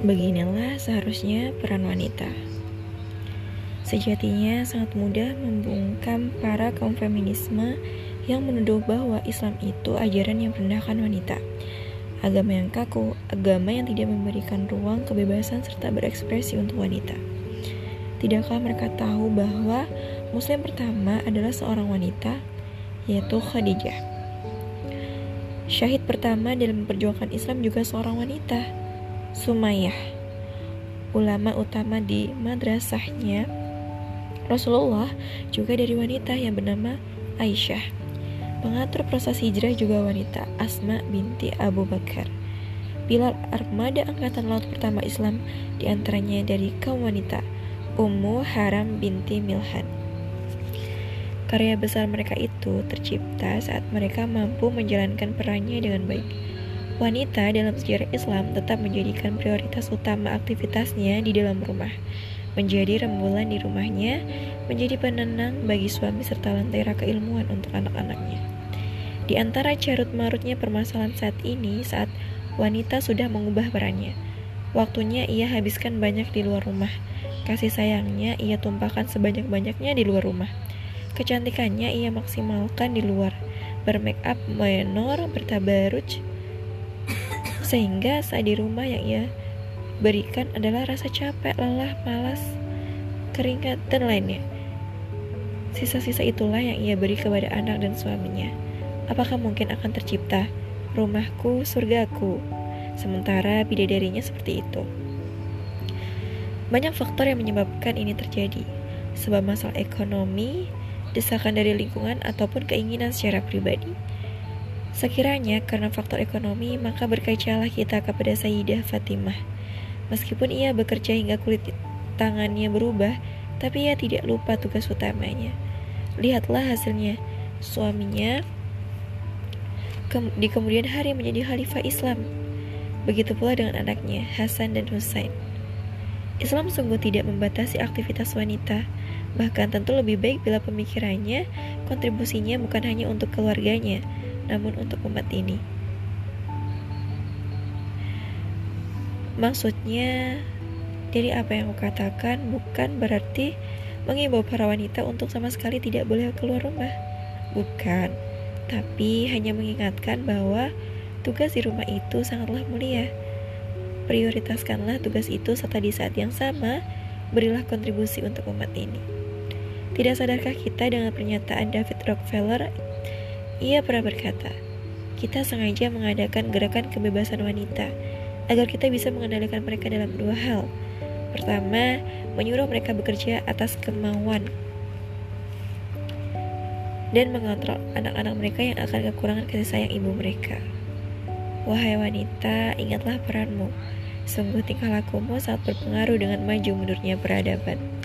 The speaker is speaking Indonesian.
Beginilah seharusnya peran wanita. Sejatinya sangat mudah membungkam para kaum feminisme yang menuduh bahwa Islam itu ajaran yang merendahkan wanita. Agama yang kaku, agama yang tidak memberikan ruang kebebasan serta berekspresi untuk wanita. Tidakkah mereka tahu bahwa muslim pertama adalah seorang wanita, yaitu Khadijah. Syahid pertama dalam memperjuangkan Islam juga seorang wanita, Sumayyah, ulama utama di madrasahnya Rasulullah juga dari wanita yang bernama Aisyah. Pengatur proses hijrah juga wanita Asma binti Abu Bakar. Pilar armada angkatan laut pertama Islam di antaranya dari kaum wanita Ummu Haram binti Milhan. Karya besar mereka itu tercipta saat mereka mampu menjalankan perannya dengan baik Wanita dalam sejarah Islam tetap menjadikan prioritas utama aktivitasnya di dalam rumah, menjadi rembulan di rumahnya, menjadi penenang bagi suami serta lentera keilmuan untuk anak-anaknya. Di antara carut marutnya permasalahan saat ini, saat wanita sudah mengubah perannya, waktunya ia habiskan banyak di luar rumah, kasih sayangnya ia tumpahkan sebanyak-banyaknya di luar rumah, kecantikannya ia maksimalkan di luar, bermake up menor, bertabaruj, sehingga saat di rumah yang ia berikan adalah rasa capek, lelah, malas, keringat, dan lainnya. Sisa-sisa itulah yang ia beri kepada anak dan suaminya. Apakah mungkin akan tercipta rumahku, surgaku, sementara bidadarinya seperti itu? Banyak faktor yang menyebabkan ini terjadi, sebab masalah ekonomi, desakan dari lingkungan, ataupun keinginan secara pribadi. Sekiranya karena faktor ekonomi, maka berkacalah kita kepada Sayyidah Fatimah. Meskipun ia bekerja hingga kulit tangannya berubah, tapi ia tidak lupa tugas utamanya. Lihatlah hasilnya, suaminya di kemudian hari menjadi khalifah Islam. Begitu pula dengan anaknya, Hasan dan Husain. Islam sungguh tidak membatasi aktivitas wanita, bahkan tentu lebih baik bila pemikirannya, kontribusinya bukan hanya untuk keluarganya, namun untuk umat ini. Maksudnya, dari apa yang aku katakan bukan berarti mengimbau para wanita untuk sama sekali tidak boleh keluar rumah. Bukan, tapi hanya mengingatkan bahwa tugas di rumah itu sangatlah mulia. Prioritaskanlah tugas itu serta di saat yang sama berilah kontribusi untuk umat ini. Tidak sadarkah kita dengan pernyataan David Rockefeller ia pernah berkata, kita sengaja mengadakan gerakan kebebasan wanita agar kita bisa mengendalikan mereka dalam dua hal. Pertama, menyuruh mereka bekerja atas kemauan dan mengontrol anak-anak mereka yang akan kekurangan kasih sayang ibu mereka. Wahai wanita, ingatlah peranmu. Sungguh tingkah lakumu sangat berpengaruh dengan maju mundurnya peradaban.